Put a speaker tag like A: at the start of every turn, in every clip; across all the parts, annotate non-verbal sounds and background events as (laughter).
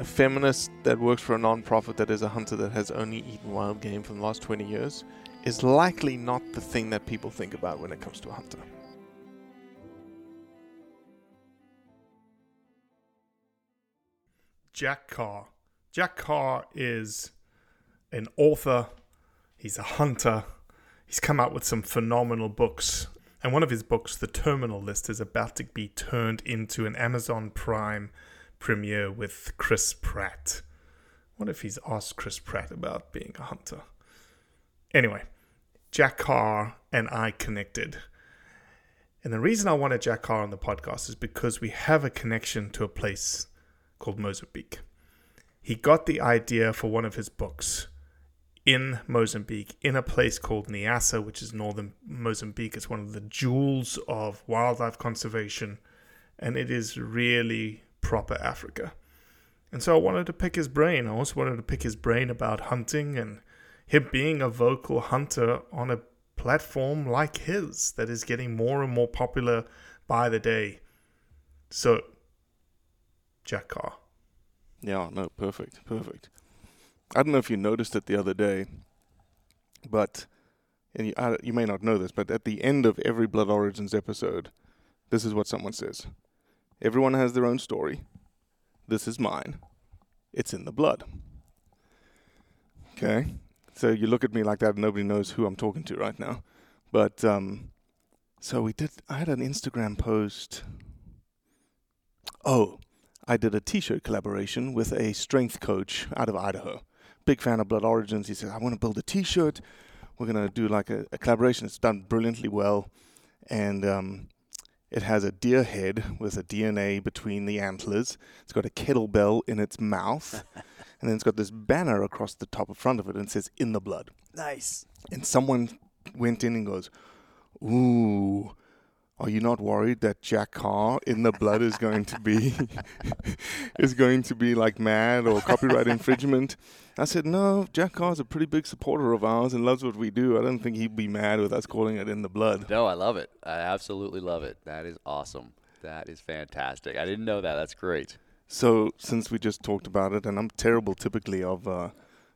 A: a feminist that works for a non-profit that is a hunter that has only eaten wild game for the last 20 years is likely not the thing that people think about when it comes to a hunter.
B: Jack Carr. Jack Carr is an author, he's a hunter, he's come out with some phenomenal books. And one of his books, The Terminal List, is about to be turned into an Amazon Prime premiere with Chris Pratt. What if he's asked Chris Pratt about being a hunter? Anyway, Jack Carr and I connected. And the reason I wanted Jack Carr on the podcast is because we have a connection to a place called Mozambique. He got the idea for one of his books in Mozambique, in a place called Niassa, which is northern Mozambique. It's one of the jewels of wildlife conservation, and it is really proper Africa. And so I wanted to pick his brain. I also wanted to pick his brain about hunting and him being a vocal hunter on a platform like his that is getting more and more popular by the day. So, Jack Carr.
A: Yeah, no, perfect, perfect. I don't know if you noticed it the other day, but and you, I, you may not know this, but at the end of every Blood Origins episode, this is what someone says: "Everyone has their own story. This is mine. It's in the blood." Okay, so you look at me like that, nobody knows who I'm talking to right now. But um, so we did. I had an Instagram post. Oh, I did a T-shirt collaboration with a strength coach out of Idaho. Big fan of Blood Origins. He said, "I want to build a T-shirt. We're gonna do like a, a collaboration. It's done brilliantly well, and um, it has a deer head with a DNA between the antlers. It's got a kettlebell in its mouth, (laughs) and then it's got this banner across the top of front of it, and it says "In the Blood."
C: Nice.
A: And someone went in and goes, "Ooh." Are you not worried that Jack Carr in the blood is going to be (laughs) is going to be like mad or copyright (laughs) infringement? I said, no, Jack Carr's a pretty big supporter of ours and loves what we do. I don't think he'd be mad with us calling it in the blood.
C: No, I love it. I absolutely love it. That is awesome. That is fantastic. I didn't know that. That's great.
A: So since we just talked about it, and I'm terrible typically of uh,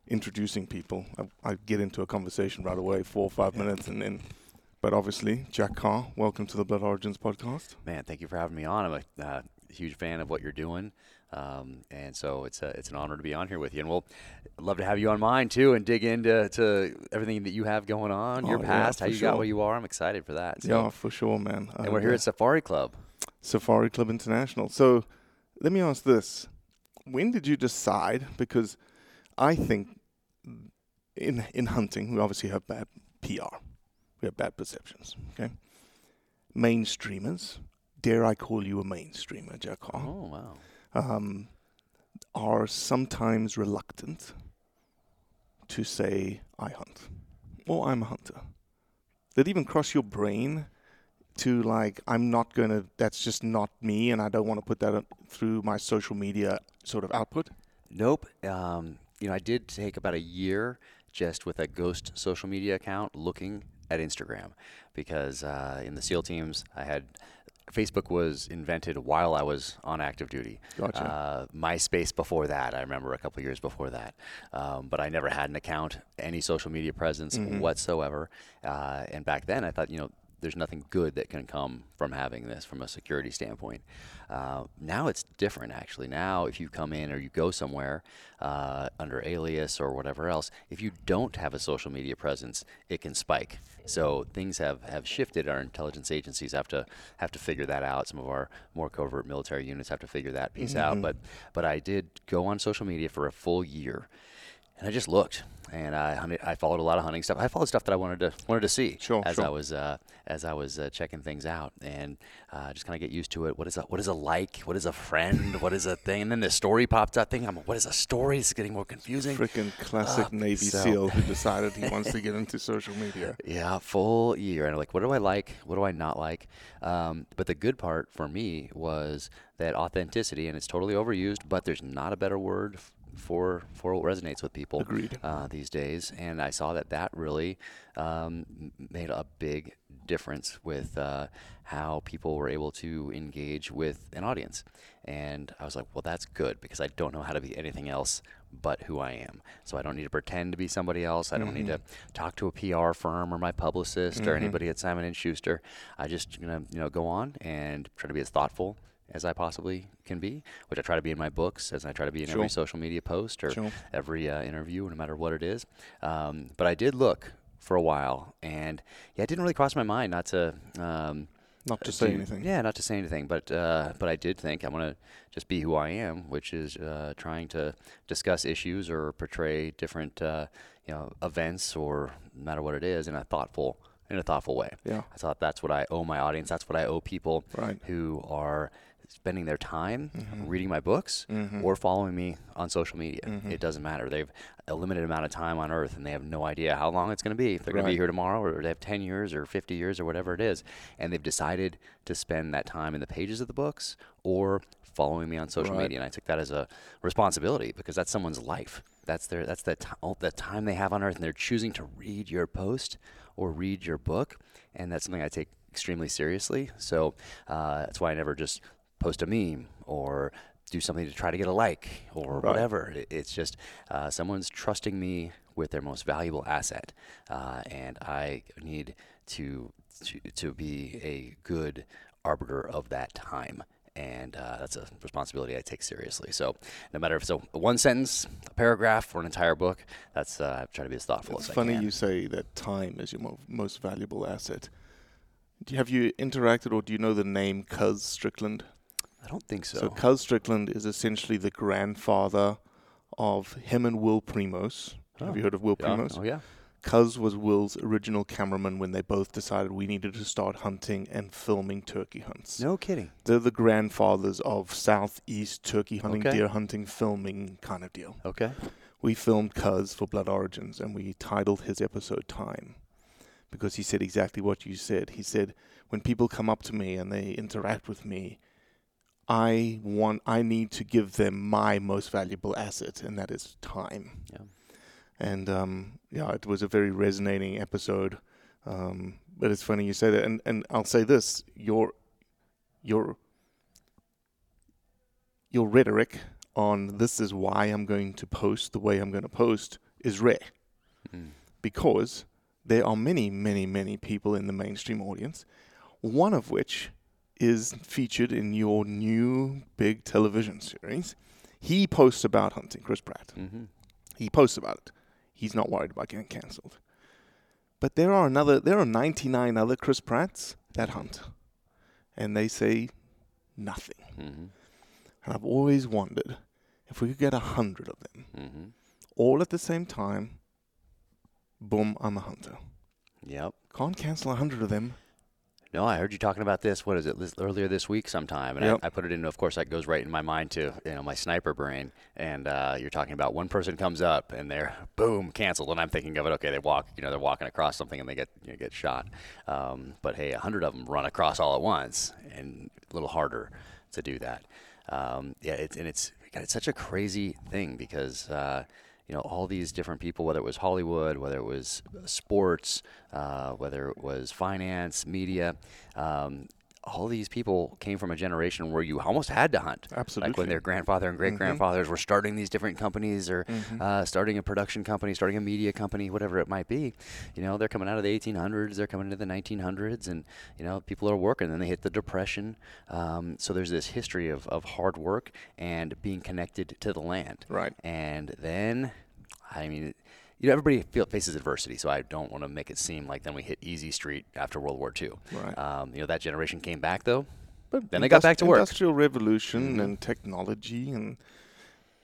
A: introducing people. I, I get into a conversation right away, four or five minutes, and then. But obviously, Jack Carr, welcome to the Blood Origins podcast.
C: Man, thank you for having me on. I'm a uh, huge fan of what you're doing. Um, and so it's a, it's an honor to be on here with you, and we'll love to have you on mine too, and dig into to everything that you have going on, your
A: Oh, yeah,
C: past, how
A: for
C: you got where you are. I'm excited for that. So.
A: Yeah, for sure, man.
C: and
A: Uh,
C: we're here
A: yeah.
C: at Safari Club.
A: Safari Club International. So let me ask this. When did you decide? Because I think in in hunting we obviously have bad PR. We have bad perceptions. Okay. Mainstreamers, dare I call you a mainstreamer, Jack
C: Oh wow.
A: um, are sometimes reluctant to say I hunt or I'm a hunter. Did it even cross your brain to like I'm not gonna that's just not me and I don't want to put that through my social media sort of output?
C: Nope. Um, you know, I did take about a year just with a ghost social media account looking at Instagram because uh, in the SEAL teams, I had Facebook was invented while I was on active duty.
A: Gotcha.
C: Uh, MySpace before that, I remember a couple years before that. Um, but I never had an account, any social media presence
A: Mhm.
C: whatsoever. Uh, and back then, I thought, you know, there's nothing good that can come from having this from a security standpoint. Uh, now it's different, actually. Now, if you come in or you go somewhere uh, under alias or whatever else, if you don't have a social media presence, it can spike. So things have, have shifted. Our intelligence agencies have to have to figure that out. Some of our more covert military units have to figure that piece out.
A: Mhm.
C: But but I did go on social media for a full year, and I just looked and I hunted, I followed a lot of hunting stuff. I followed stuff that I wanted to wanted to see
A: Sure,
C: as
A: sure.
C: I was uh, as I was uh, checking things out and uh, just kind of get used to it. What is a what is a like? What is a friend? what is a thing? And then the story pops up. Thinking, I'm like, what is a story? It's getting more confusing.
A: Freaking classic
C: Uh,
A: Navy
C: so-
A: SEAL who (laughs) decided he wants to get into social media.
C: Yeah, full year. And I'm like, what do I like? What do I not like? Um, but the good part for me was that authenticity, and it's totally overused, but there's not a better word for for what resonates with people
A: Agreed.
C: uh, these days. And I saw that that really um, made a big difference with uh, how people were able to engage with an audience. And I was like, well, that's good because I don't know how to be anything else but who I am. So I don't need to pretend to be somebody else. I don't need to talk to a PR firm or my publicist or
A: Mhm.
C: anybody at Simon and Schuster. I just gonna you know go on and try to be as thoughtful as I possibly can be, which I try to be in my books, as I try to be in
A: Sure.
C: every social media post or
A: Sure.
C: every uh, interview, no matter what it is. Um, but I did look for a while, and yeah, it didn't really cross my mind not to. Um,
A: Not to
C: uh,
A: say
C: do-
A: anything.
C: Yeah, not to say anything, but uh, but I did think I want to just be who I am, which is uh, trying to discuss issues or portray different uh, you know events or no matter what it is in a thoughtful in a thoughtful way.
A: Yeah.
C: I thought that's what I owe my audience. That's what I owe people
A: Right.
C: who are spending their time
A: Mhm.
C: reading my books
A: Mhm.
C: or following me on social media.
A: Mhm.
C: It doesn't matter. They've a limited amount of time on Earth, and they have no idea how long it's going to be. If they're going to be here tomorrow, or they have 10 years, or 50 years, or whatever it is, and they've decided to spend that time in the pages of the books or following me on social
A: Right.
C: media. And I took that as a responsibility because that's someone's life. That's their that's the, ti- the time they have on Earth, and they're choosing to read your post or read your book, and that's something I take extremely seriously. So uh, that's why I never just post a meme or do something to try to get a like or
A: Right.
C: whatever. It's just uh, someone's trusting me with their most valuable asset, uh, and I need to, to to be a good arbiter of that time. And uh, that's a responsibility I take seriously. So, no matter if it's a one sentence, a paragraph, or an entire book, that's uh, I try to be as thoughtful
A: It's
C: as
A: funny
C: I can.
A: you say that time is your mo- most valuable asset. Do you, have you interacted or do you know the name Cuz Strickland?
C: I don't think so.
A: So Cuz Strickland is essentially the grandfather of him and Will Primos. Have
C: Oh.
A: you heard of Will
C: Yeah.
A: Primos?
C: Oh yeah.
A: Cuz was Will's original cameraman when they both decided we needed to start hunting and filming turkey hunts.
C: No kidding.
A: They're the grandfathers of southeast turkey hunting,
C: Okay.
A: deer hunting, filming kind of deal.
C: Okay.
A: We filmed Cuz for Blood Origins and we titled his episode Time because he said exactly what you said. He said, when people come up to me and they interact with me, I want I need to give them my most valuable asset and that is time.
C: Yeah.
A: And um, yeah, it was a very resonating episode. Um, but it's funny you say that and, and I'll say this, your your your rhetoric on this is why I'm going to post the way I'm going to post is rare because there are many, many, many people in the mainstream audience, one of which is featured in your new big television series. He posts about hunting, Chris Pratt.
C: Mm-hmm.
A: He posts about it. He's not worried about getting cancelled. But there are another there are 99 other Chris Pratts that hunt. And they say nothing.
C: Mm-hmm.
A: And I've always wondered if we could get a hundred of them,
C: Mm-hmm.
A: all at the same time, boom, I'm a hunter.
C: Yep.
A: Can't cancel a hundred of them.
C: No, I heard you talking about this. What is it? This, earlier this week, sometime, and
A: Yep.
C: I, I put it into. Of course, that goes right in my mind to you know my sniper brain. And uh, you're talking about one person comes up and they're boom canceled, and I'm thinking of it. Okay, they walk. You know, they're walking across something and they get you know, get shot. Um, but hey, a hundred of them run across all at once, and a little harder to do that. Um, yeah, it's and it's God, it's such a crazy thing because. Uh, you know all these different people whether it was hollywood whether it was sports uh, whether it was finance media um, all these people came from a generation where you almost had to hunt.
A: Absolutely.
C: like when their grandfather and great grandfathers were starting these different companies or uh, starting a production company starting a media company whatever it might be you know they're coming out of the 1800s they're coming into the 1900s and you know people are working then they hit the depression. Um, so there's this history of, of hard work and being connected to the land.
A: Right.
C: and then, I mean, you know, everybody feel, faces adversity, so I don't want to make it seem like then we hit easy street after World War II.
A: Right.
C: Um, you know, that generation came back though.
A: But
C: Then they got back to work.
A: Industrial revolution
C: Mhm.
A: and technology and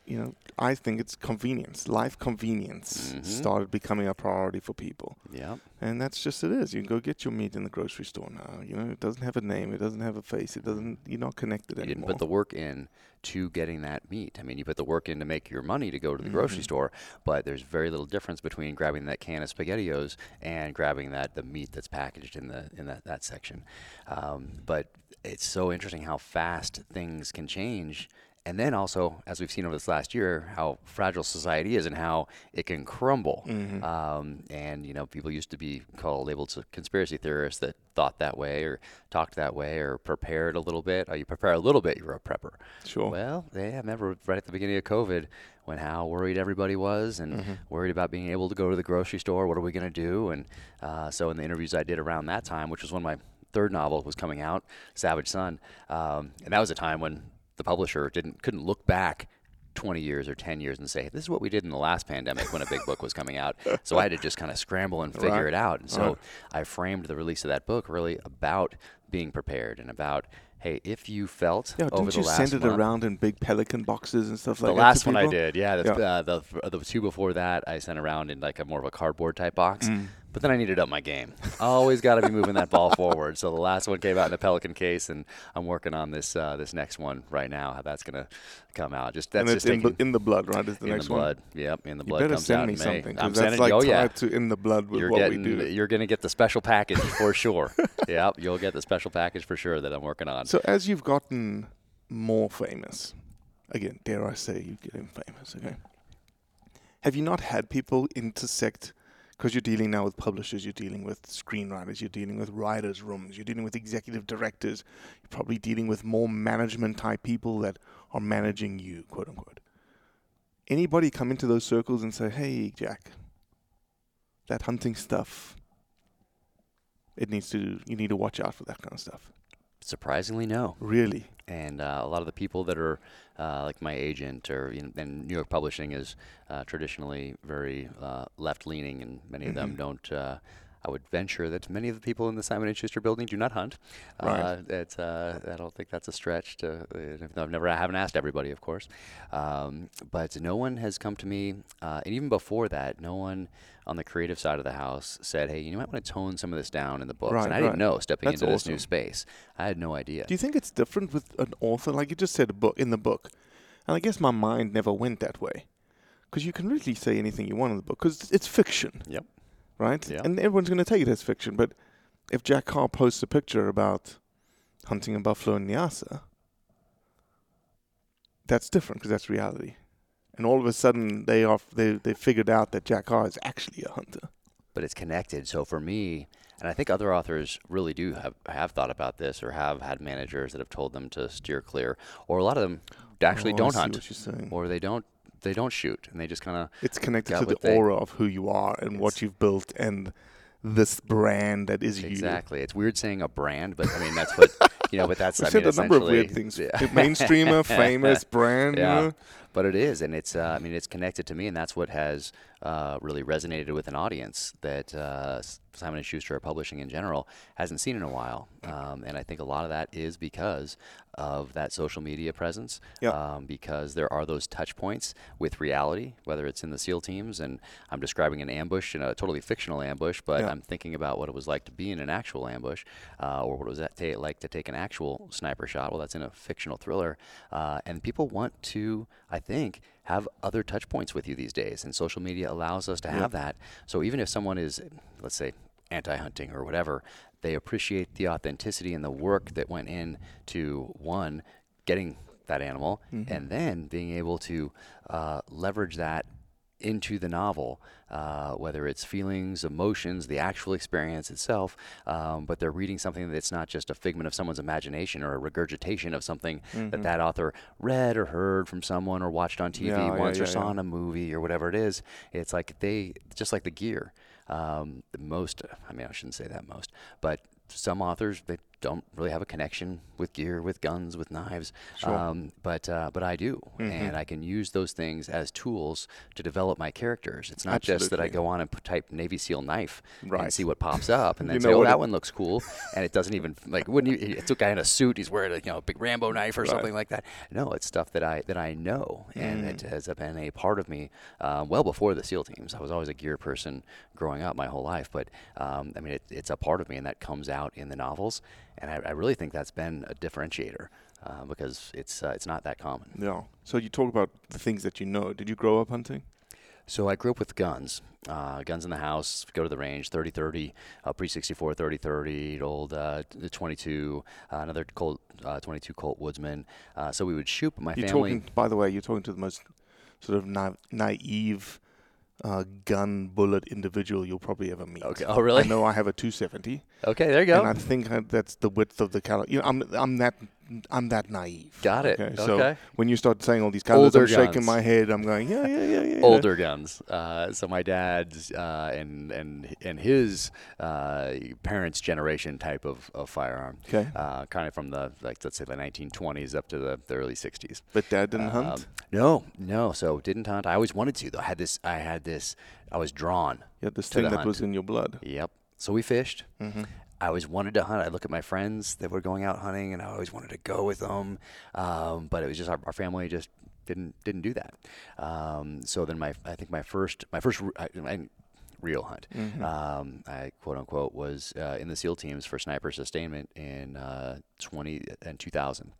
A: you know, I think it's convenience. Life convenience
C: Mhm.
A: started becoming a priority for people.
C: Yeah.
A: And that's just it is. You can go get your meat in the grocery store now. You know, it doesn't have a name, it doesn't have a face, it doesn't you're not connected anymore.
C: You didn't put the work in to getting that meat. I mean, you put the work in to make your money to go to the grocery
A: Mm-hmm.
C: store, but there's very little difference between grabbing that can of SpaghettiOs and grabbing that the meat that's packaged in the in that that section. Um, but it's so interesting how fast things can change. And then also, as we've seen over this last year, how fragile society is and how it can crumble.
A: Mm-hmm.
C: Um, and you know, people used to be called labeled to conspiracy theorists that thought that way or talked that way or prepared a little bit. Oh, you prepare a little bit, you're a prepper.
A: Sure.
C: Well, yeah, I remember right at the beginning of COVID when how worried everybody was and
A: Mm-hmm.
C: worried about being able to go to the grocery store. What are we going to do? And uh, so in the interviews I did around that time, which was when my third novel was coming out, Savage Son, um, and that was a time when the publisher didn't couldn't look back 20 years or 10 years and say this is what we did in the last pandemic when a big book was coming out so i had to just kind of scramble and figure
A: Right.
C: it out and so
A: Right.
C: i framed the release of that book really about being prepared and about hey if you felt
A: yeah,
C: over
A: didn't
C: the
A: you
C: last
A: send it
C: month,
A: around in big pelican boxes and stuff
C: the
A: like that?
C: The
A: last
C: one I did, yeah. The,
A: Yeah.
C: Uh, the the two before that, I sent around in like a more of a cardboard type box.
A: Mm.
C: But then I needed up my game. (laughs) Always got to be moving that ball forward. So the last one came out in a Pelican case, and I'm working on this uh, this next one right now. How that's gonna come out? Just that's
A: and it's
C: just
A: in, the, in the blood, right? Is the
C: in
A: next
C: the
A: one?
C: blood. Yep, in the blood.
A: You
C: blood
A: better
C: comes
A: send
C: out
A: me
C: in May.
A: something. 'cause
C: I'm
A: that's
C: sending.
A: like
C: oh yeah.
A: to in the blood with
C: You're
A: what
C: getting,
A: we do.
C: you're gonna get the special package for sure. (laughs) yep, you'll get the special package for sure that I'm working on.
A: So as you've gotten more famous, again, dare I say, you're getting famous, okay? Have you not had people intersect? Because you're dealing now with publishers, you're dealing with screenwriters, you're dealing with writers' rooms, you're dealing with executive directors, you're probably dealing with more management type people that are managing you, quote unquote. Anybody come into those circles and say, "Hey, Jack, that hunting stuff, it needs to, you need to watch out for that kind of stuff."
C: Surprisingly, no.
A: Really?
C: and uh, a lot of the people that are uh, like my agent or you know, and New York Publishing is uh, traditionally very uh, left-leaning, and many of them don't. I would venture that many of the people in the Simon and Schuster building do not hunt.
A: Right.
C: Uh, it's, uh, I don't think that's a stretch. To uh, I've never, I haven't asked everybody, of course, um, but no one has come to me, uh, and even before that, no one on the creative side of the house said, "Hey, you might want to tone some of this down in the books."
A: Right,
C: and I didn't know stepping
A: That's
C: into this new
A: awesome.
C: space. I had no idea.
A: Do you think it's different with an author? Like you just said, a book in the book, and I guess my mind never went that way, because you can really say anything you want in the book, because it's fiction,
C: Yep.
A: Right?
C: Yeah.
A: And everyone's going to take it as fiction. But if Jack Carr posts a picture about hunting a buffalo in Niassa, that's different because that's reality. And all of a sudden, they are they they figured out that Jack Carr is actually a hunter.
C: but it's connected. So for me, and I think other authors really do have have thought about this or have had managers that have told them to steer clear, or a lot of them actually
A: Oh,
C: don't hunt,
A: what you're saying.
C: or they don't they don't shoot, and they just kind of
A: It's connected to the
C: they-
A: aura of who you are and what you've built and this brand that is you.
C: Exactly. It's weird saying a brand, but I mean that's what you know. But that's (laughs)
A: We've
C: I
A: said
C: mean,
A: a number of weird things.
C: Yeah.
A: Mainstreamer, (laughs) famous, brand. you
C: Yeah,
A: know?
C: but it is, and it's. Uh, I mean, it's connected to me, and that's what has uh, really resonated with an audience that uh, Simon and Schuster or publishing in general hasn't seen in a while. Um, and I think a lot of that is because of that social media presence.
A: Yeah.
C: Um, because there are those touch points with reality, whether it's in the SEAL teams, and I'm describing an ambush in a totally fictional ambush, but
A: Yeah.
C: I'm thinking about what it was like to be in an actual ambush, uh, or what it was like to take an actual sniper shot. Well, that's in a fictional thriller, uh, and people want to, I think, have other touch points with you these days, and social media allows us to have that. So even if someone is, let's say, anti-hunting or whatever, they appreciate the authenticity and the work that went in to one getting that animal, and then being able to uh, leverage that into the novel, uh, whether it's feelings, emotions, the actual experience itself, um, but they're reading something that's not just a figment of someone's imagination or a regurgitation of something that that author read or heard from someone or watched on TV
A: Yeah, yeah,
C: once or
A: yeah,
C: saw
A: yeah.
C: in a movie or whatever it is. It's like they, just like the gear. Um, most, I mean, I shouldn't say that most, but some authors they don't really have a connection with gear, with guns, with knives. Um, but uh, but I do,
A: Mm-hmm.
C: and I can use those things as tools to develop my characters. It's not just that I go on and type Navy SEAL knife and see what pops (laughs) up, and then
A: You
C: say, "Oh, that
A: it-
C: one looks cool," (laughs) and it doesn't even like wouldn't you? It's a guy in a suit. He's wearing a you know a big Rambo knife or something like that. No, it's stuff that I that I know, and it
A: Mm.
C: has been a part of me uh, well before the SEAL teams. I was always a gear person growing up my whole life, but um, I mean, it, it's a part of me, and that comes out in the novels. And I, I really think that's been a differentiator uh, because it's uh, it's not that common.
A: Yeah. So you talk about the things that you know. Did you grow up hunting?
C: So I grew up with guns, uh, guns in the house, go to the range, 30-30, uh, pre-64, 30-30, old uh, 22, uh, another Colt, uh, 22 Colt Woodsman. Uh, so we would shoot. but My
A: You're
C: family.
A: talking. By the way, you're talking to the most sort of na- naive uh, gun bullet individual you'll probably ever meet.
C: Okay. Oh, really?
A: I know I have a 270,
C: Okay, there you go.
A: and I think I, that's the width of the caliber. You know, I'm I'm that I'm that naive.
C: Got it. Okay.
A: So
C: Okay.
A: when you start saying all these colors,
C: Older
A: I'm shaking my head. I'm going, yeah, yeah, yeah, yeah.
C: older guns. Uh, so my dad's uh, and and and his uh, parents' generation type of, of firearm.
A: Okay.
C: Uh, kind of from the like let's say the 1920s up to the, the early 60s.
A: But Dad didn't
C: Um,
A: hunt.
C: No, no. So didn't hunt. I always wanted to though. I had this. I had this. I was drawn.
A: You had this
C: to
A: thing
C: the
A: that
C: hunt.
A: was in your blood.
C: Yep. So we fished.
A: Mm-hmm.
C: I always wanted to hunt. I look at my friends that were going out hunting, and I always wanted to go with them. Um, but it was just our, our family just didn't didn't do that. Um, so then my I think my first my first I, I, real hunt,
A: Mm-hmm.
C: um, I quote unquote was uh, in the SEAL teams for sniper sustainment in uh, 20 and 2000.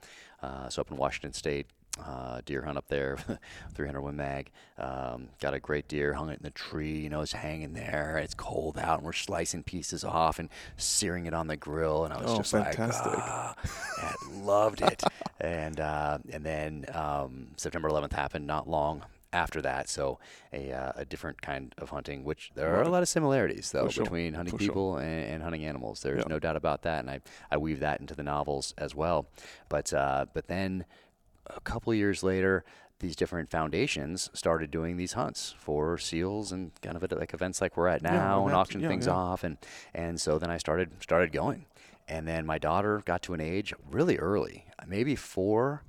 C: Uh, so up in Washington State. Uh, deer hunt up there, (laughs) 300 Win Mag. Um, got a great deer, hung it in the tree. You know, it's hanging there. It's cold out, and we're slicing pieces off and searing it on the grill. And I was
A: Oh,
C: just
A: fantastic.
C: like, ah, (laughs) I loved it. and uh, and then um, September 11th happened not long after that. So a, uh, a different kind of hunting, which there are a lot of similarities though
A: sure.
C: between hunting
A: For sure.
C: people and, and hunting animals. There's
A: Yeah.
C: no doubt about that, and I, I weave that into the novels as well. But uh, but then a couple years later, these different foundations started doing these hunts for seals and kind of like events like we're at
A: Yeah,
C: now and
A: event-
C: auction
A: yeah,
C: things
A: yeah.
C: off and and so then I started started going. And then my daughter got to an age really early, maybe four,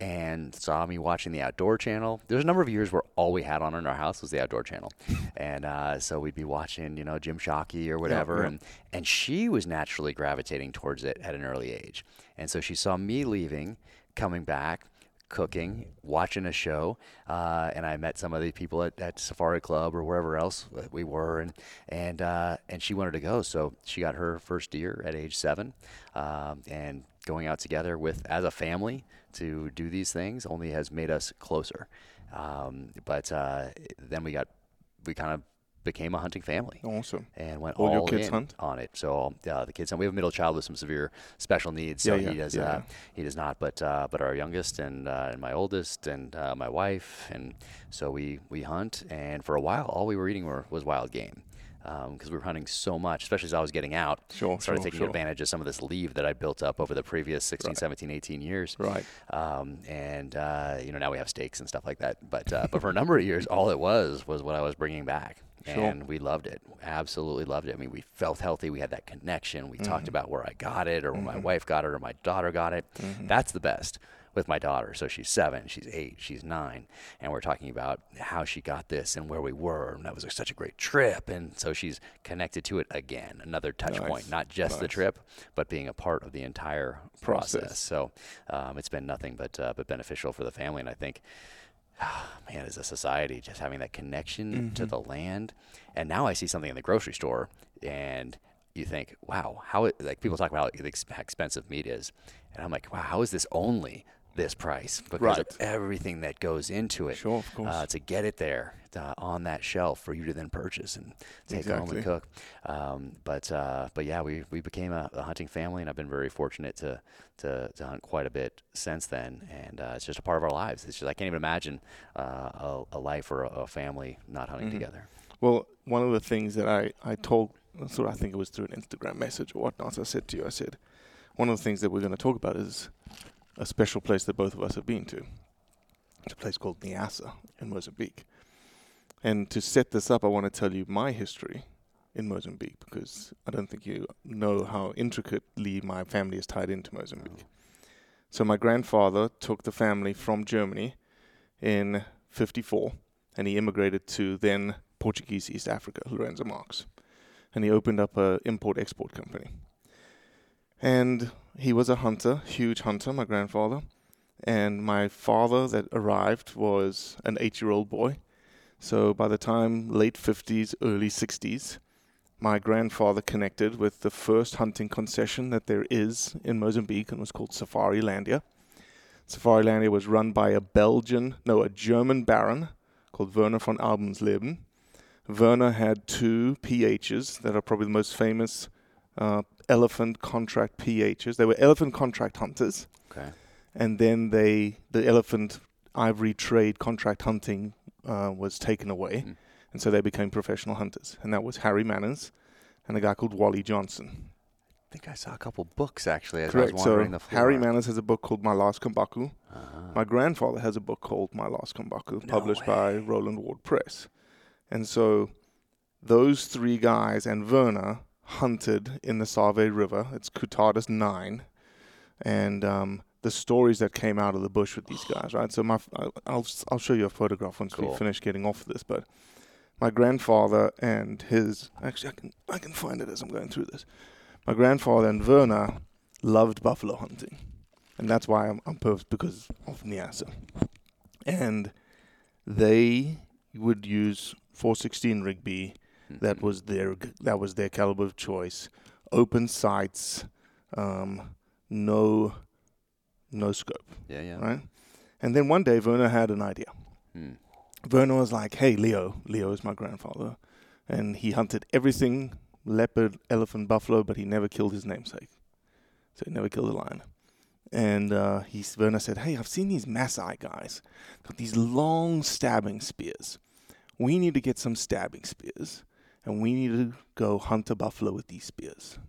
C: and saw me watching the Outdoor Channel. There's a number of years where all we had on in our house was the Outdoor Channel, (laughs) and uh, so we'd be watching, you know, Jim Shockey or whatever,
A: yeah.
C: and and she was naturally gravitating towards it at an early age, and so she saw me leaving, coming back. Cooking, watching a show, uh, and I met some of the people at, at Safari Club or wherever else we were, and and uh, and she wanted to go, so she got her first deer at age seven, um, and going out together with as a family to do these things only has made us closer. Um, but uh, then we got we kind of became a hunting family
A: Awesome.
C: and went
A: All
C: all
A: your kids
C: in
A: hunt?
C: on it. So uh, the kids, we have a middle child with some severe special needs, so
A: Yeah, yeah,
C: he does
A: yeah,
C: uh, he does not. But uh, but our youngest and uh, and my oldest and uh, my wife, and so we we hunt. And for a while, all we were eating were, was wild game. Because we were hunting so much, especially as I was getting out.
A: Sure,
C: Started
A: sure,
C: taking
A: sure.
C: advantage of some of this leave that I built up over the previous 16, 17, 18 years.
A: Right.
C: Um, and uh, you know now we have steaks and stuff like that. But uh, but for a number of years, all it was was what I was bringing back.
A: Sure.
C: And we loved it, absolutely loved it. I mean, we felt healthy. We had that connection. We talked
A: Mm-hmm.
C: about where I got it, or where my wife got it, or my daughter got it.
A: Mm-hmm.
C: That's the best with my daughter. So she's seven, she's eight, she's nine, and we're talking about how she got this and where we were, and that was such a great trip. And so she's connected to it again, another touch
A: Nice,
C: point, not just the trip, but being a part of the entire process.
A: Process.
C: So um, it's been nothing but uh, but beneficial for the family, and I think (sighs) man, as a society, just having that connection to
A: Mm-hmm.
C: the land. And now I see something in the grocery store, and you think, wow, how it, like people talk about how expensive meat is, and I'm like, wow, how is this only this price because
A: Right.
C: of everything that goes into it
A: Sure, of course.
C: uh, to get it there uh, on that shelf for you to then purchase and take home and cook. Um, but uh, but yeah, we, we became a, a hunting family, and I've been very fortunate to, to, to hunt quite a bit since then. And uh, it's just a part of our lives. It's just I can't even imagine uh, a, a life or a, a family not hunting
A: Mm-hmm.
C: together.
A: Well, one of the things that I, I told, so I think it was through an Instagram message or whatnot, I said to you, I said, one of the things that we're going to talk about is a special place that both of us have been to. It's a place called Niassa in Mozambique. And to set this up, I want to tell you my history in Mozambique because I don't think you know how intricately my family is tied into Mozambique. So my grandfather took the family from Germany in 54 and he immigrated to then Portuguese East Africa, Lourenço Marques. And he opened up a import-export company. And he was a hunter, huge hunter, my grandfather. And my father that arrived was an eight-year-old boy. So by the time late 50s, early 60s, my grandfather connected with the first hunting concession that there is in Mozambique and was called Safari Landia. Safari Landia was run by a Belgian, no, a German baron called Werner von Alvensleben. Werner had two PHs that are probably the most famous uh, elephant contract PHs. They were elephant contract hunters,
C: Okay.
A: and then they the elephant ivory trade contract hunting uh, was taken away,
C: Mm.
A: and so they became professional hunters. And that was Harry Manners and a guy called Wally Johnson.
C: I think I saw a couple books actually as
A: Correct.
C: I was
A: So
C: the floor.
A: Harry Manners has a book called My Last Kambaku.
C: Uh-huh.
A: My grandfather has a book called My Last Kambaku,
C: No
A: published by Rowland Ward Press. And so those three guys and Werner hunted in the Save River. It's Kutadas 9. And um, the stories that came out of the bush with these guys, right? So my, I'll, I'll, show you a photograph once
C: Cool.
A: we finish getting off this. But my grandfather and his, actually, I can, I can find it as I'm going through this. My grandfather and Werner loved buffalo hunting. And that's why I'm, I'm perfect because of Niassa. And they would use 416 Rigby. That was their that was their caliber of choice. Open sights, um, no no scope,
C: Yeah, yeah.
A: right? And then one day Werner had an idea.
C: Hmm.
A: Werner was like, "Hey, Leo. Leo is my grandfather, and he hunted everything: leopard, elephant, buffalo, but he never killed his namesake. So he never killed a lion." And uh, he Werner said, "Hey, I've seen these Maasai guys got these long stabbing spears. We need to get some stabbing spears, and we need to go hunt a buffalo with these spears." (laughs)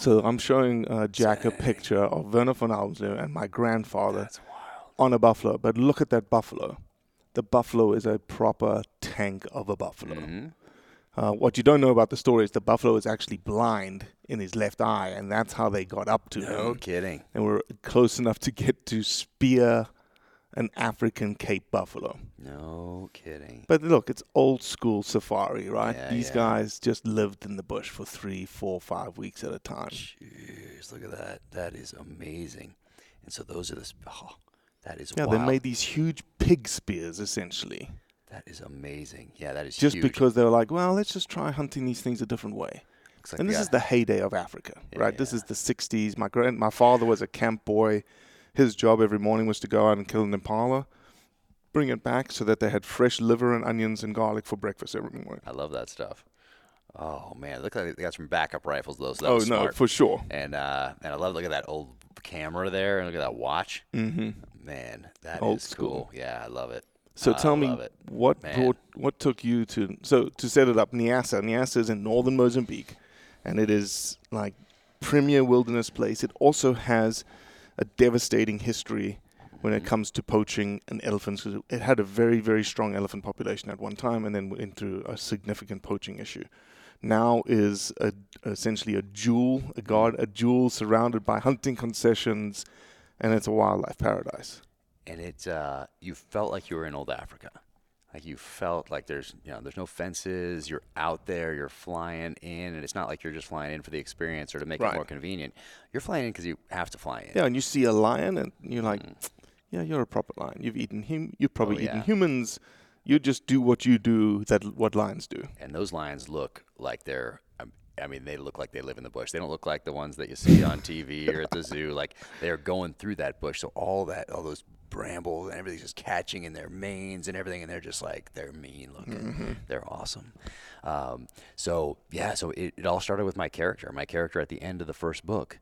A: So I'm showing uh, Jack a picture of Werner von Alvensleben and my grandfather on a buffalo. But look at that buffalo. The buffalo is a proper tank of a buffalo.
C: Mhm.
A: Uh, what you don't know about the story is the buffalo is actually blind in his left eye, and that's how they got up to
C: No
A: him.
C: No kidding.
A: And were close enough to get to spear an African Cape buffalo.
C: No kidding.
A: But look, it's old school safari, right?
C: Yeah,
A: These
C: yeah.
A: guys just lived in the bush for three, four, five weeks at a time.
C: Jeez, look at that. That is amazing. And so those are the. sp- Oh, that is
A: Yeah,
C: wild.
A: they made these huge pig spears essentially.
C: That is amazing. Yeah, that is
A: Just
C: huge.
A: because they were like, well, let's just try hunting these things a different way.
C: Like
A: and this is the heyday of Africa, right? This is the 60s. My grand, my father was a camp boy. His job every morning was to go out and kill an impala, bring it back so that they had fresh liver and onions and garlic for breakfast every morning.
C: I love that stuff. Oh man, look like they got some backup rifles. Those. That
A: Oh
C: was
A: no,
C: smart.
A: for sure.
C: And uh, and I love look at that old camera there, and look at that watch.
A: Mm-hmm.
C: Man, that is
A: Old school.
C: cool. Yeah, I love it.
A: So
C: I
A: tell me
C: it.
A: what brought, what took you to so to set it up Niassa. Niassa is in northern Mozambique, and it is like premier wilderness place. It also has a devastating history when
C: Mm-hmm.
A: it comes to poaching and elephants. 'cause it had a very very strong elephant population at one time, and then went through a significant poaching issue. Now is a, essentially a jewel, a guard, a jewel surrounded by hunting concessions, and it's a wildlife paradise.
C: and it uh, you felt like you were in old Africa. Like you felt like there's you know there's no fences. You're out there. You're flying in, and it's not like you're just flying in for the experience or to make
A: Right.
C: it more convenient. You're flying in because you have to fly in.
A: Yeah, and you see a lion, and you're like, yeah, you're a proper lion. You've eaten him. You've probably
C: Mm. Oh,
A: eaten
C: yeah.
A: humans. You just do what you do. That what lions do.
C: And those lions look like they're. um, I mean, they look like they live in the bush. They don't look like the ones that you see on TV or at the (laughs) zoo. Like they're going through that bush. So all that, all those brambles and everything's just catching in their manes and everything, and they're just like they're mean looking. They're awesome. Um, so yeah, so it, it all started with my character. My character at the end of the first book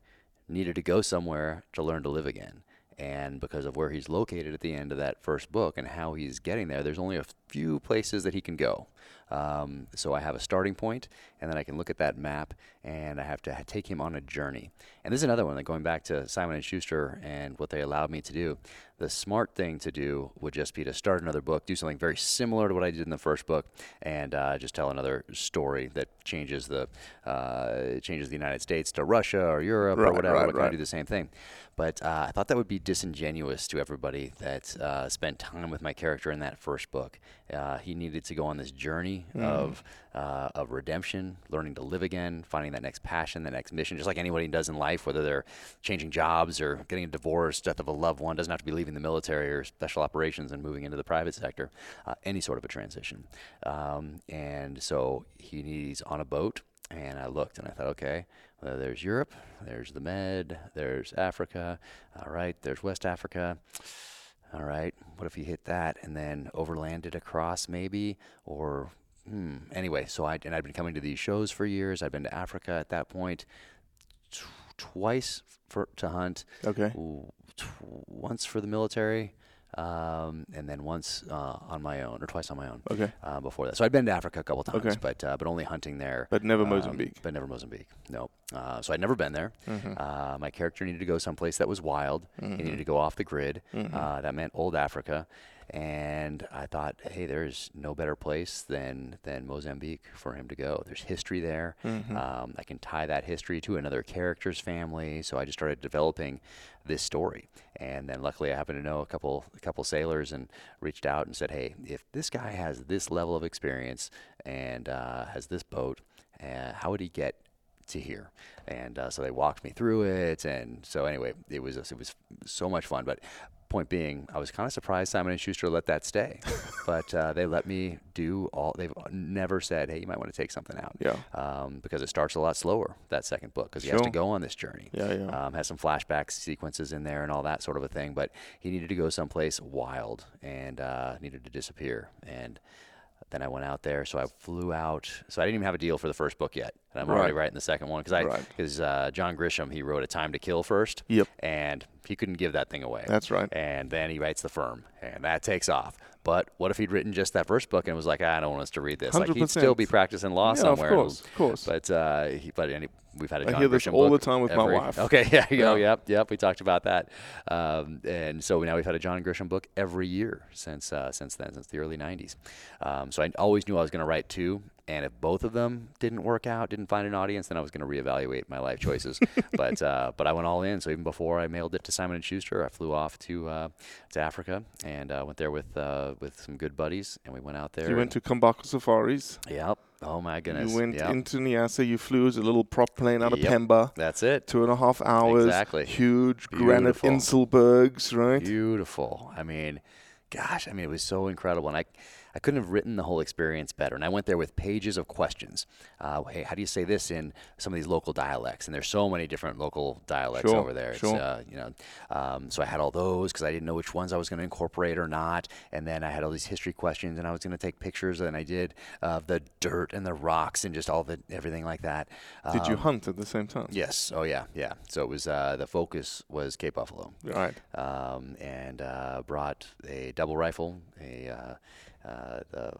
C: needed to go somewhere to learn to live again. And because of where he's located at the end of that first book and how he's getting there, there's only a few places that he can go. Um, so I have a starting point, and then I can look at that map, and I have to ha- take him on a journey. And this is another one, like going back to Simon and Schuster and what they allowed me to do. The smart thing to do would just be to start another book, do something very similar to what I did in the first book, and uh, just tell another story that changes the uh, changes the United States to Russia or Europe or whatever.
A: right,
C: going
A: right.
C: do the same thing. But uh, I thought that would be disingenuous to everybody that uh, spent time with my character in that first book. Uh, he needed to go on this journey
A: Mm.
C: of uh, of redemption, learning to live again, finding that next passion, that next mission, just like anybody does in life, whether they're changing jobs or getting a divorce, death of a loved one, doesn't have to be leaving the military or special operations and moving into the private sector, uh, any sort of a transition. Um, and so he needs on a boat. And I looked and I thought, okay, well, there's Europe, there's the Med, there's Africa, all right, there's West Africa. All right, what if you hit that and then overlanded across maybe? Or, hmm, anyway, so I, and I'd been coming to these shows for years. I'd been to Africa at that point t- twice for, to hunt.
A: Okay.
C: T- once for the military. Um, and then once uh, on my own, or twice on my own.
A: Okay.
C: Uh, before that, so I'd been to Africa a couple times,
A: Okay.
C: but uh, but only hunting there.
A: But never
C: um,
A: Mozambique.
C: But never Mozambique. No. Uh, so I'd never been there.
A: Mm-hmm.
C: Uh, my character needed to go someplace that was wild. He needed to go off the grid.
A: Mm-hmm.
C: Uh, that meant old Africa. And I thought, hey, there's no better place than than Mozambique for him to go. There's history there.
A: Mm-hmm.
C: Um, I can tie that history to another character's family. So I just started developing this story. And then luckily, I happened to know a couple a couple sailors and reached out and said, hey, if this guy has this level of experience and uh, has this boat, uh, how would he get to here. And uh, so they walked me through it. And so anyway, it was it was so much fun. But point being, I was kind of surprised Simon and Schuster let that stay, (laughs) but uh, they let me do all. They've never said, "Hey, you might want to take something out."
A: Yeah.
C: Um, because it starts a lot slower that second book because he has to go on this journey.
A: Yeah, yeah.
C: Um, has some flashback sequences in there and all that sort of a thing. But he needed to go someplace wild and uh, needed to disappear. And then I went out there. So I flew out. So I didn't even have a deal for the first book yet. And I'm already
A: Right.
C: writing the second one because I
A: Right.
C: because uh, John Grisham he wrote A Time to Kill first.
A: Yep.
C: And he couldn't give that thing away.
A: That's right.
C: And then he writes The Firm, and that takes off. But what if he'd written just that first book and was like, "Ah, I don't want us to read this? Like he'd still be practicing law
A: Yeah, of
C: somewhere. and-
A: course, of course.
C: But uh, he, but any, we've had a
A: I
C: John
A: hear this
C: Grisham
A: all the time with my wife.
C: Okay, (laughs) yeah, you.
A: Yeah.
C: Yep, yep. We talked about that. Um, and so now we've had a John Grisham book every year since uh, since then, since the early '90s. Um, so I always knew I was going to write two. And if both of them didn't work out, didn't find an audience, then I was going to reevaluate my life choices. (laughs) but uh, but I went all in. So even before I mailed it to Simon and Schuster, I flew off to uh, to Africa and uh, went there with uh, with some good buddies, and we went out there.
A: You went to Kambako Safaris.
C: Yep. Oh my goodness.
A: You went
C: Yep.
A: into Niassa. You flew as a little prop plane out of
C: Yep.
A: Pemba.
C: That's it.
A: Two and a half hours.
C: Exactly.
A: Huge granite Inselbergs, right?
C: Beautiful. I mean, gosh, I mean, it was so incredible. And I, I couldn't have written the whole experience better. And I went there with pages of questions. Uh, hey, how do you say this in some of these local dialects? And there's so many different local dialects
A: Sure,
C: over there.
A: Sure.
C: uh, you know, um, so I had all those because I didn't know which ones I was going to incorporate or not. And then I had all these history questions, and I was going to take pictures, and I did of the dirt and the rocks and just all the everything like that.
A: Did you
C: Um,
A: hunt at the same time?
C: Yes. Oh yeah. Yeah. So it was uh, the focus was Cape Buffalo.
A: Right.
C: Um, and uh, brought a double rifle, a uh, the,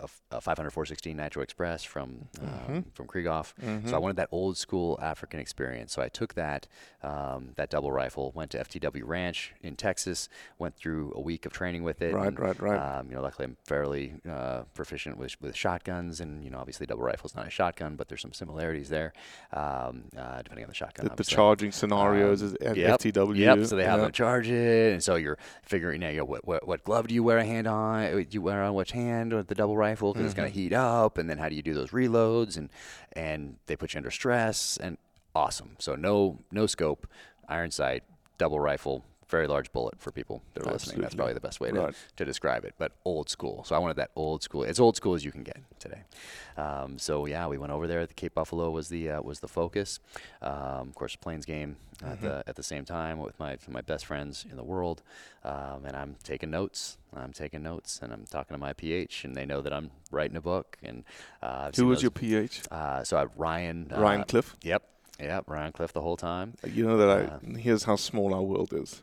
C: a, a 500 416 Nitro Express from um,
A: Mhm.
C: from Krieghoff. So I
A: Mhm.
C: wanted that old school African experience. So I took that um, that double rifle, went to FTW Ranch in Texas, went through a week of training with it.
A: Right,
C: and,
A: right, right.
C: Um, you know, luckily I'm fairly uh, proficient with with shotguns, and you know, obviously double rifle is not a shotgun, but there's some similarities there, um, uh, depending on the shotgun.
A: The, the charging scenarios
C: Um,
A: is at
C: yep,
A: FTW.
C: Yep. So they have
A: yeah.
C: them charge it, and so you're figuring, out, you know, what, what what glove do you wear a hand on? uh, you on which hand with the double rifle because it's going to mm-hmm. heat up, and then how do you do those reloads? And and they put you under stress, and awesome. So no no scope, iron sight, double rifle. Very large bullet for people that are listening. That's probably the best way to,
A: Right.
C: to describe it. But old school. So I wanted that old school, as old school as you can get today. Um, so yeah, we went over there. The Cape Buffalo was the uh, was the focus. Um, of course, Plains game at
A: Mm-hmm.
C: the at the same time with my my best friends in the world, um, and I'm taking notes. I'm taking notes, and I'm talking to my PH, and they know that I'm writing a book. And uh,
A: Who was
C: those-
A: your PH?
C: Uh, so I, Ryan
A: Ryan
C: uh,
A: Cliff?
C: Yep, yep, Ryan Cliff the whole time.
A: You know that
C: Uh,
A: I. Here's how small our world is.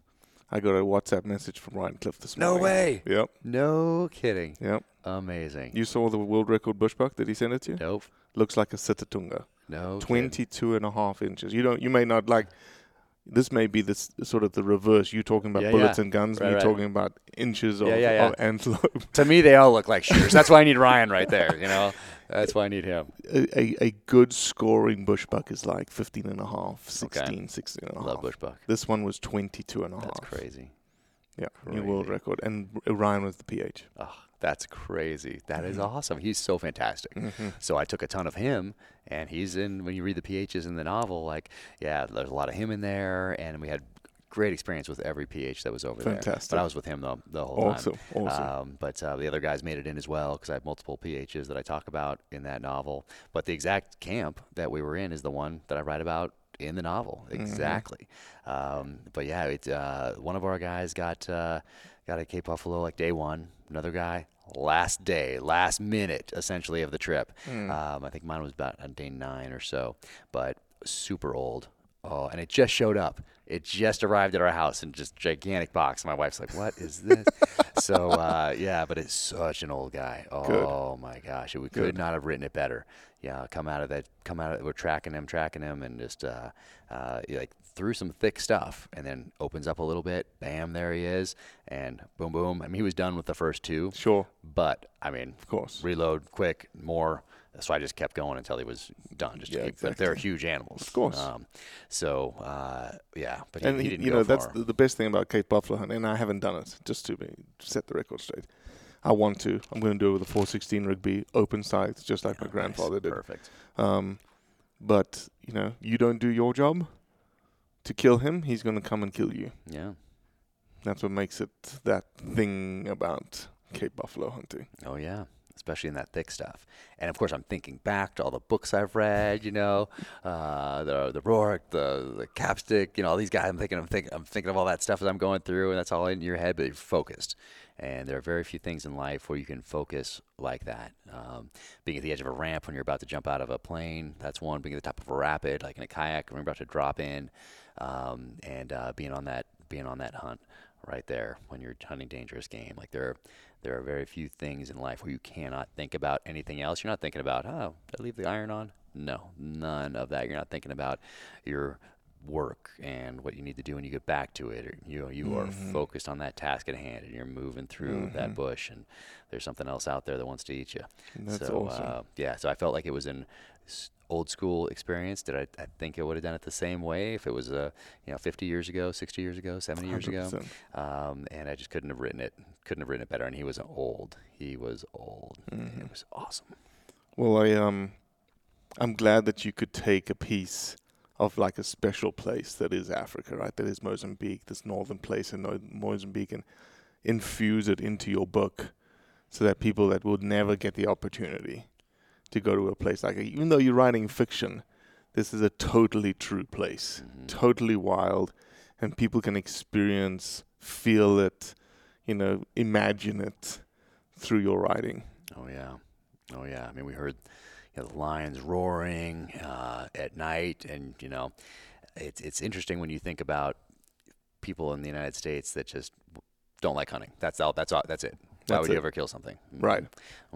A: I got a WhatsApp message from Ryan Cliff this morning.
C: No
A: morning.
C: way.
A: Yep.
C: No kidding.
A: Yep.
C: Amazing.
A: You saw the world record bushbuck? Did he send it to you?
C: Nope.
A: Looks like a Sitatunga.
C: No. kidding.
A: 22 and a half inches. You don't. You may not like. This may be this sort of the reverse. You talking about
C: Yeah,
A: bullets
C: yeah.
A: and guns,
C: Right,
A: and you're talking about inches of,
C: Yeah, yeah, yeah.
A: of antelope.
C: To me, they all look like shooters. That's why I need Ryan right there. You know, (laughs) that's why I need him.
A: a, a, a good scoring bushbuck is like 15 and a half, 16,
C: Okay.
A: 16 and a half.
C: Love bushbuck.
A: This one was 22 and a half.
C: That's crazy.
A: Yeah, new world record. And Ryan was the PH.
C: Oh, that's crazy. That is
A: Mhm.
C: awesome. He's so fantastic.
A: Mhm.
C: So I took a ton of him, and he's in. When you read the PHs in the novel, like yeah, there's a lot of him in there, and we had great experience with every PH that was over there.
A: Fantastic.
C: But I was with him the, the whole
A: Awesome,
C: time.
A: awesome.
C: Um, but uh, the other guys made it in as well because I have multiple PHs that I talk about in that novel. But the exact camp that we were in is the one that I write about in the novel.
A: Mm-hmm.
C: Exactly. Um, but yeah, it, uh, one of our guys got uh, got a Cape Buffalo like day one. Another guy last day, last minute, essentially of the trip.
A: Mm.
C: Um, I think mine was about on day nine or so, but super old. Oh, and it just showed up. It just arrived at our house in just gigantic box. My wife's like, "What is this?" (laughs) so uh, yeah, but it's such an old guy. Oh my gosh, we could
A: Good.
C: not have written it better. Yeah, come out of that. Come out of. We're tracking him, tracking him, and just uh, uh, like through some thick stuff, and then opens up a little bit. Bam, there he is, and boom, boom. I mean, he was done with the first two.
A: Sure.
C: But I mean,
A: Of course.
C: reload quick, more. So I just kept going until he was done. Just to
A: Yeah,
C: keep, but they're huge animals,
A: Of course.
C: Um, so uh, yeah, but he,
A: and
C: he
A: he-
C: didn't
A: you know that's the, the best thing about Cape Buffalo hunting, and I haven't done it just to, be, set the record straight. I want to. I'm going to do it with a 416 Rigby open sights, just like my
C: Oh,
A: grandfather
C: nice.
A: did.
C: Perfect.
A: Um, but you know, you don't do your job to kill him, he's going to come and kill you.
C: Yeah.
A: That's what makes it that thing about Cape Buffalo hunting.
C: Oh yeah, especially in that thick stuff. And of course, I'm thinking back to all the books I've read. You know, uh, the the Ruark, the the Capstick. You know, all these guys. I'm thinking, I'm thinking, I'm thinking of all that stuff as I'm going through, and that's all in your head, but you're focused. And there are very few things in life where you can focus like that. Um, being at the edge of a ramp when you're about to jump out of a plane, that's one. Being at the top of a rapid, like in a kayak when you're about to drop in, um, and uh, being on that being on that hunt right there when you're hunting dangerous game. Like there, there are very few things in life where you cannot think about anything else. You're not thinking about, oh, did I leave the iron on? No, none of that. You're not thinking about your work and what you need to do when you get back to it. Or you you are
A: Mhm.
C: focused on that task at hand, and you're moving through that
A: Mhm.
C: bush, and there's something else out there that wants to eat you.
A: That's
C: so
A: awesome.
C: uh, yeah, so I felt like it was an s- old school experience. Did I, I think I would have done it the same way if it was uh, you know 50 years ago, 60 years ago, 70 years ago?
A: 100%.
C: Um, and I just couldn't have written it. Couldn't have written it better. And he was old. He was old.
A: Mhm.
C: It was awesome.
A: Well, I um, I'm glad that you could take a piece of like a special place that is Africa, right? That is Mozambique, this northern place in Mo- Mozambique, and infuse it into your book so that people that would never get the opportunity to go to a place like even though you're writing fiction, this is a totally true place,
C: Mm-hmm.
A: totally wild, and people can experience, feel it, you know, imagine it through your writing.
C: Oh yeah, oh yeah. I mean, we heard you know, the lions roaring uh, at night, and you know, it's it's interesting when you think about people in the United States that just don't like hunting. That's all. That's all. That's it. Why
A: That's
C: would you
A: it.
C: ever kill something? Mm,
A: Right.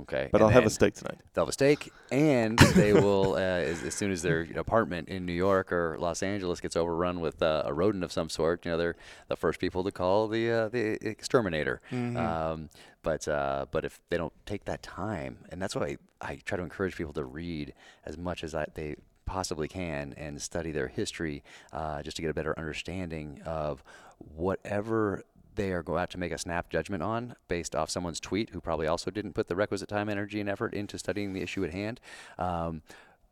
C: Okay.
A: But
C: and
A: I'll have a steak tonight.
C: They'll have a steak, and they will, (laughs) uh, as, as soon as their apartment in New York or Los Angeles gets overrun with uh, a rodent of some sort, you know, they're the first people to call the uh, the exterminator.
A: Mhm.
C: Um, but uh, but if they don't take that time, and that's why I, I try to encourage people to read as much as I, they possibly can and study their history, uh, just to get a better understanding of whatever they are going out to make a snap judgment on based off someone's tweet who probably also didn't put the requisite time, energy, and effort into studying the issue at hand. Um,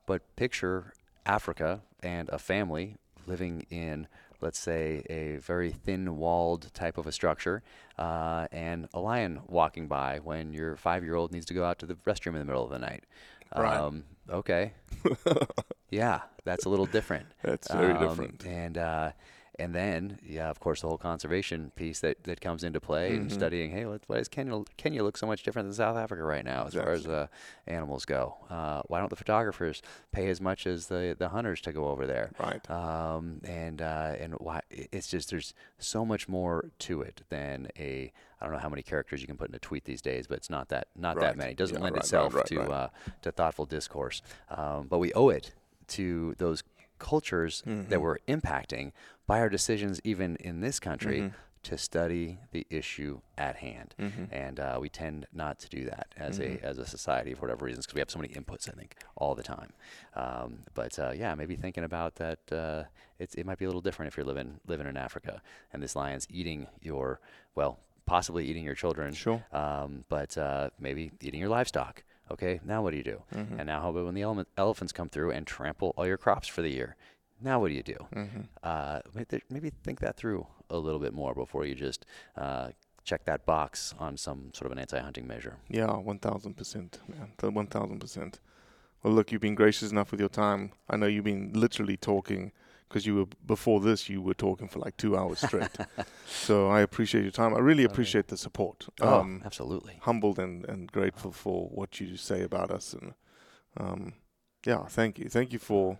C: but picture Africa and a family living in, let's say, a very thin walled type of a structure, uh, and a lion walking by when your five year old needs to go out to the restroom in the middle of the night.
A: Right.
C: Um, okay. (laughs) yeah, that's a little different.
A: That's very
C: Um,
A: different.
C: And uh, and then, yeah, of course, the whole conservation piece that, that comes into play and
A: Mhm.
C: studying. Hey, why does Kenya Kenya look so much different than South Africa right now as far as uh, animals go? Uh, why don't the photographers pay as much as the, the hunters to go over there?
A: Right.
C: Um, and uh, and why it's just there's so much more to it than a I don't know how many characters you can put in a tweet these days, but it's not that not
A: Right.
C: that many. It doesn't
A: Yeah,
C: lend
A: right,
C: itself
A: right,
C: to. Uh, to thoughtful discourse. Um, but we owe it to those cultures that
A: Mhm.
C: we're impacting by our decisions, even in this country,
A: Mhm.
C: to study the issue at hand.
A: Mhm.
C: And uh, we tend not to do that as a as a society for whatever reasons, because we have so many inputs. I think all the time. Um, but uh, yeah, maybe thinking about that. Uh, it's, it might be a little different if you're living living in Africa and this lion's eating your well, possibly eating your children.
A: Sure.
C: Um, but uh, maybe eating your livestock. Okay, now what do you do?
A: Mhm.
C: And now how about when the ele- elephants come through and trample all your crops for the year? Now what do you do?
A: Mhm.
C: Uh, maybe think that through a little bit more before you just uh, check that box on some sort of an anti-hunting measure.
A: Yeah, one thousand percent, man. One thousand percent. Well, look, you've been gracious enough with your time. I know you've been literally talking because you were before this. You were talking for like two hours straight. (laughs) so I appreciate your time. I really appreciate the support.
C: Oh,
A: Um,
C: absolutely.
A: Humbled and, and grateful for what you say about us, and um, yeah, thank you, thank you for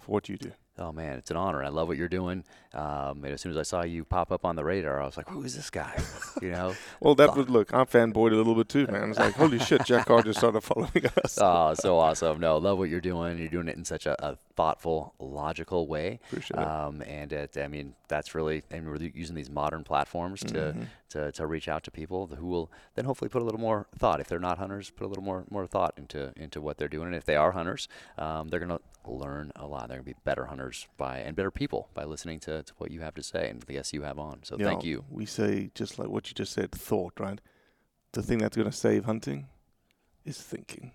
A: for what you do.
C: Oh man, it's an honor. I love what you're doing. Um, and as soon as I saw you pop up on the radar, I was like, "Who is this guy?" You know. (laughs)
A: Well, that was look. I'm fanboyed a little bit too, man. It's like, holy shit, Jack Carr just started following us. (laughs)
C: oh, so awesome! No, love what you're doing. You're doing it in such a, a thoughtful, logical way.
A: Appreciate it.
C: Um, and it, I mean, that's really, and we're using these modern platforms to,
A: Mhm.
C: To to reach out to people who will then hopefully put a little more thought. If they're not hunters, put a little more more thought into into what they're doing. And if they are hunters, um, they're gonna learn a lot. They're gonna be better hunters by and better people by listening to, to what you have to say and the guests you have on. So thank
A: Yeah,
C: you.
A: We say just like what you just said, thought, right? The thing that's going to save hunting is thinking.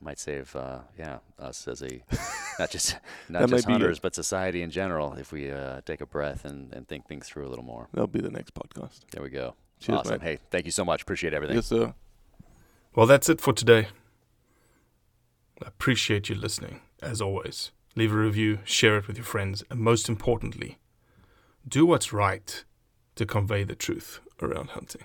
C: Might save, uh, yeah, us as a (laughs) not just not just hunters, but society in general. If we uh, take a breath and, and think things through a little more.
A: That'll be the next podcast.
C: There we go.
A: Cheers,
C: awesome.
A: mate.
C: Hey, thank you so much. Appreciate everything.
A: Yes, sir.
B: Well, that's it for today. I appreciate you listening, as always. Leave a review, share it with your friends, and most importantly, do what's right to convey the truth around hunting.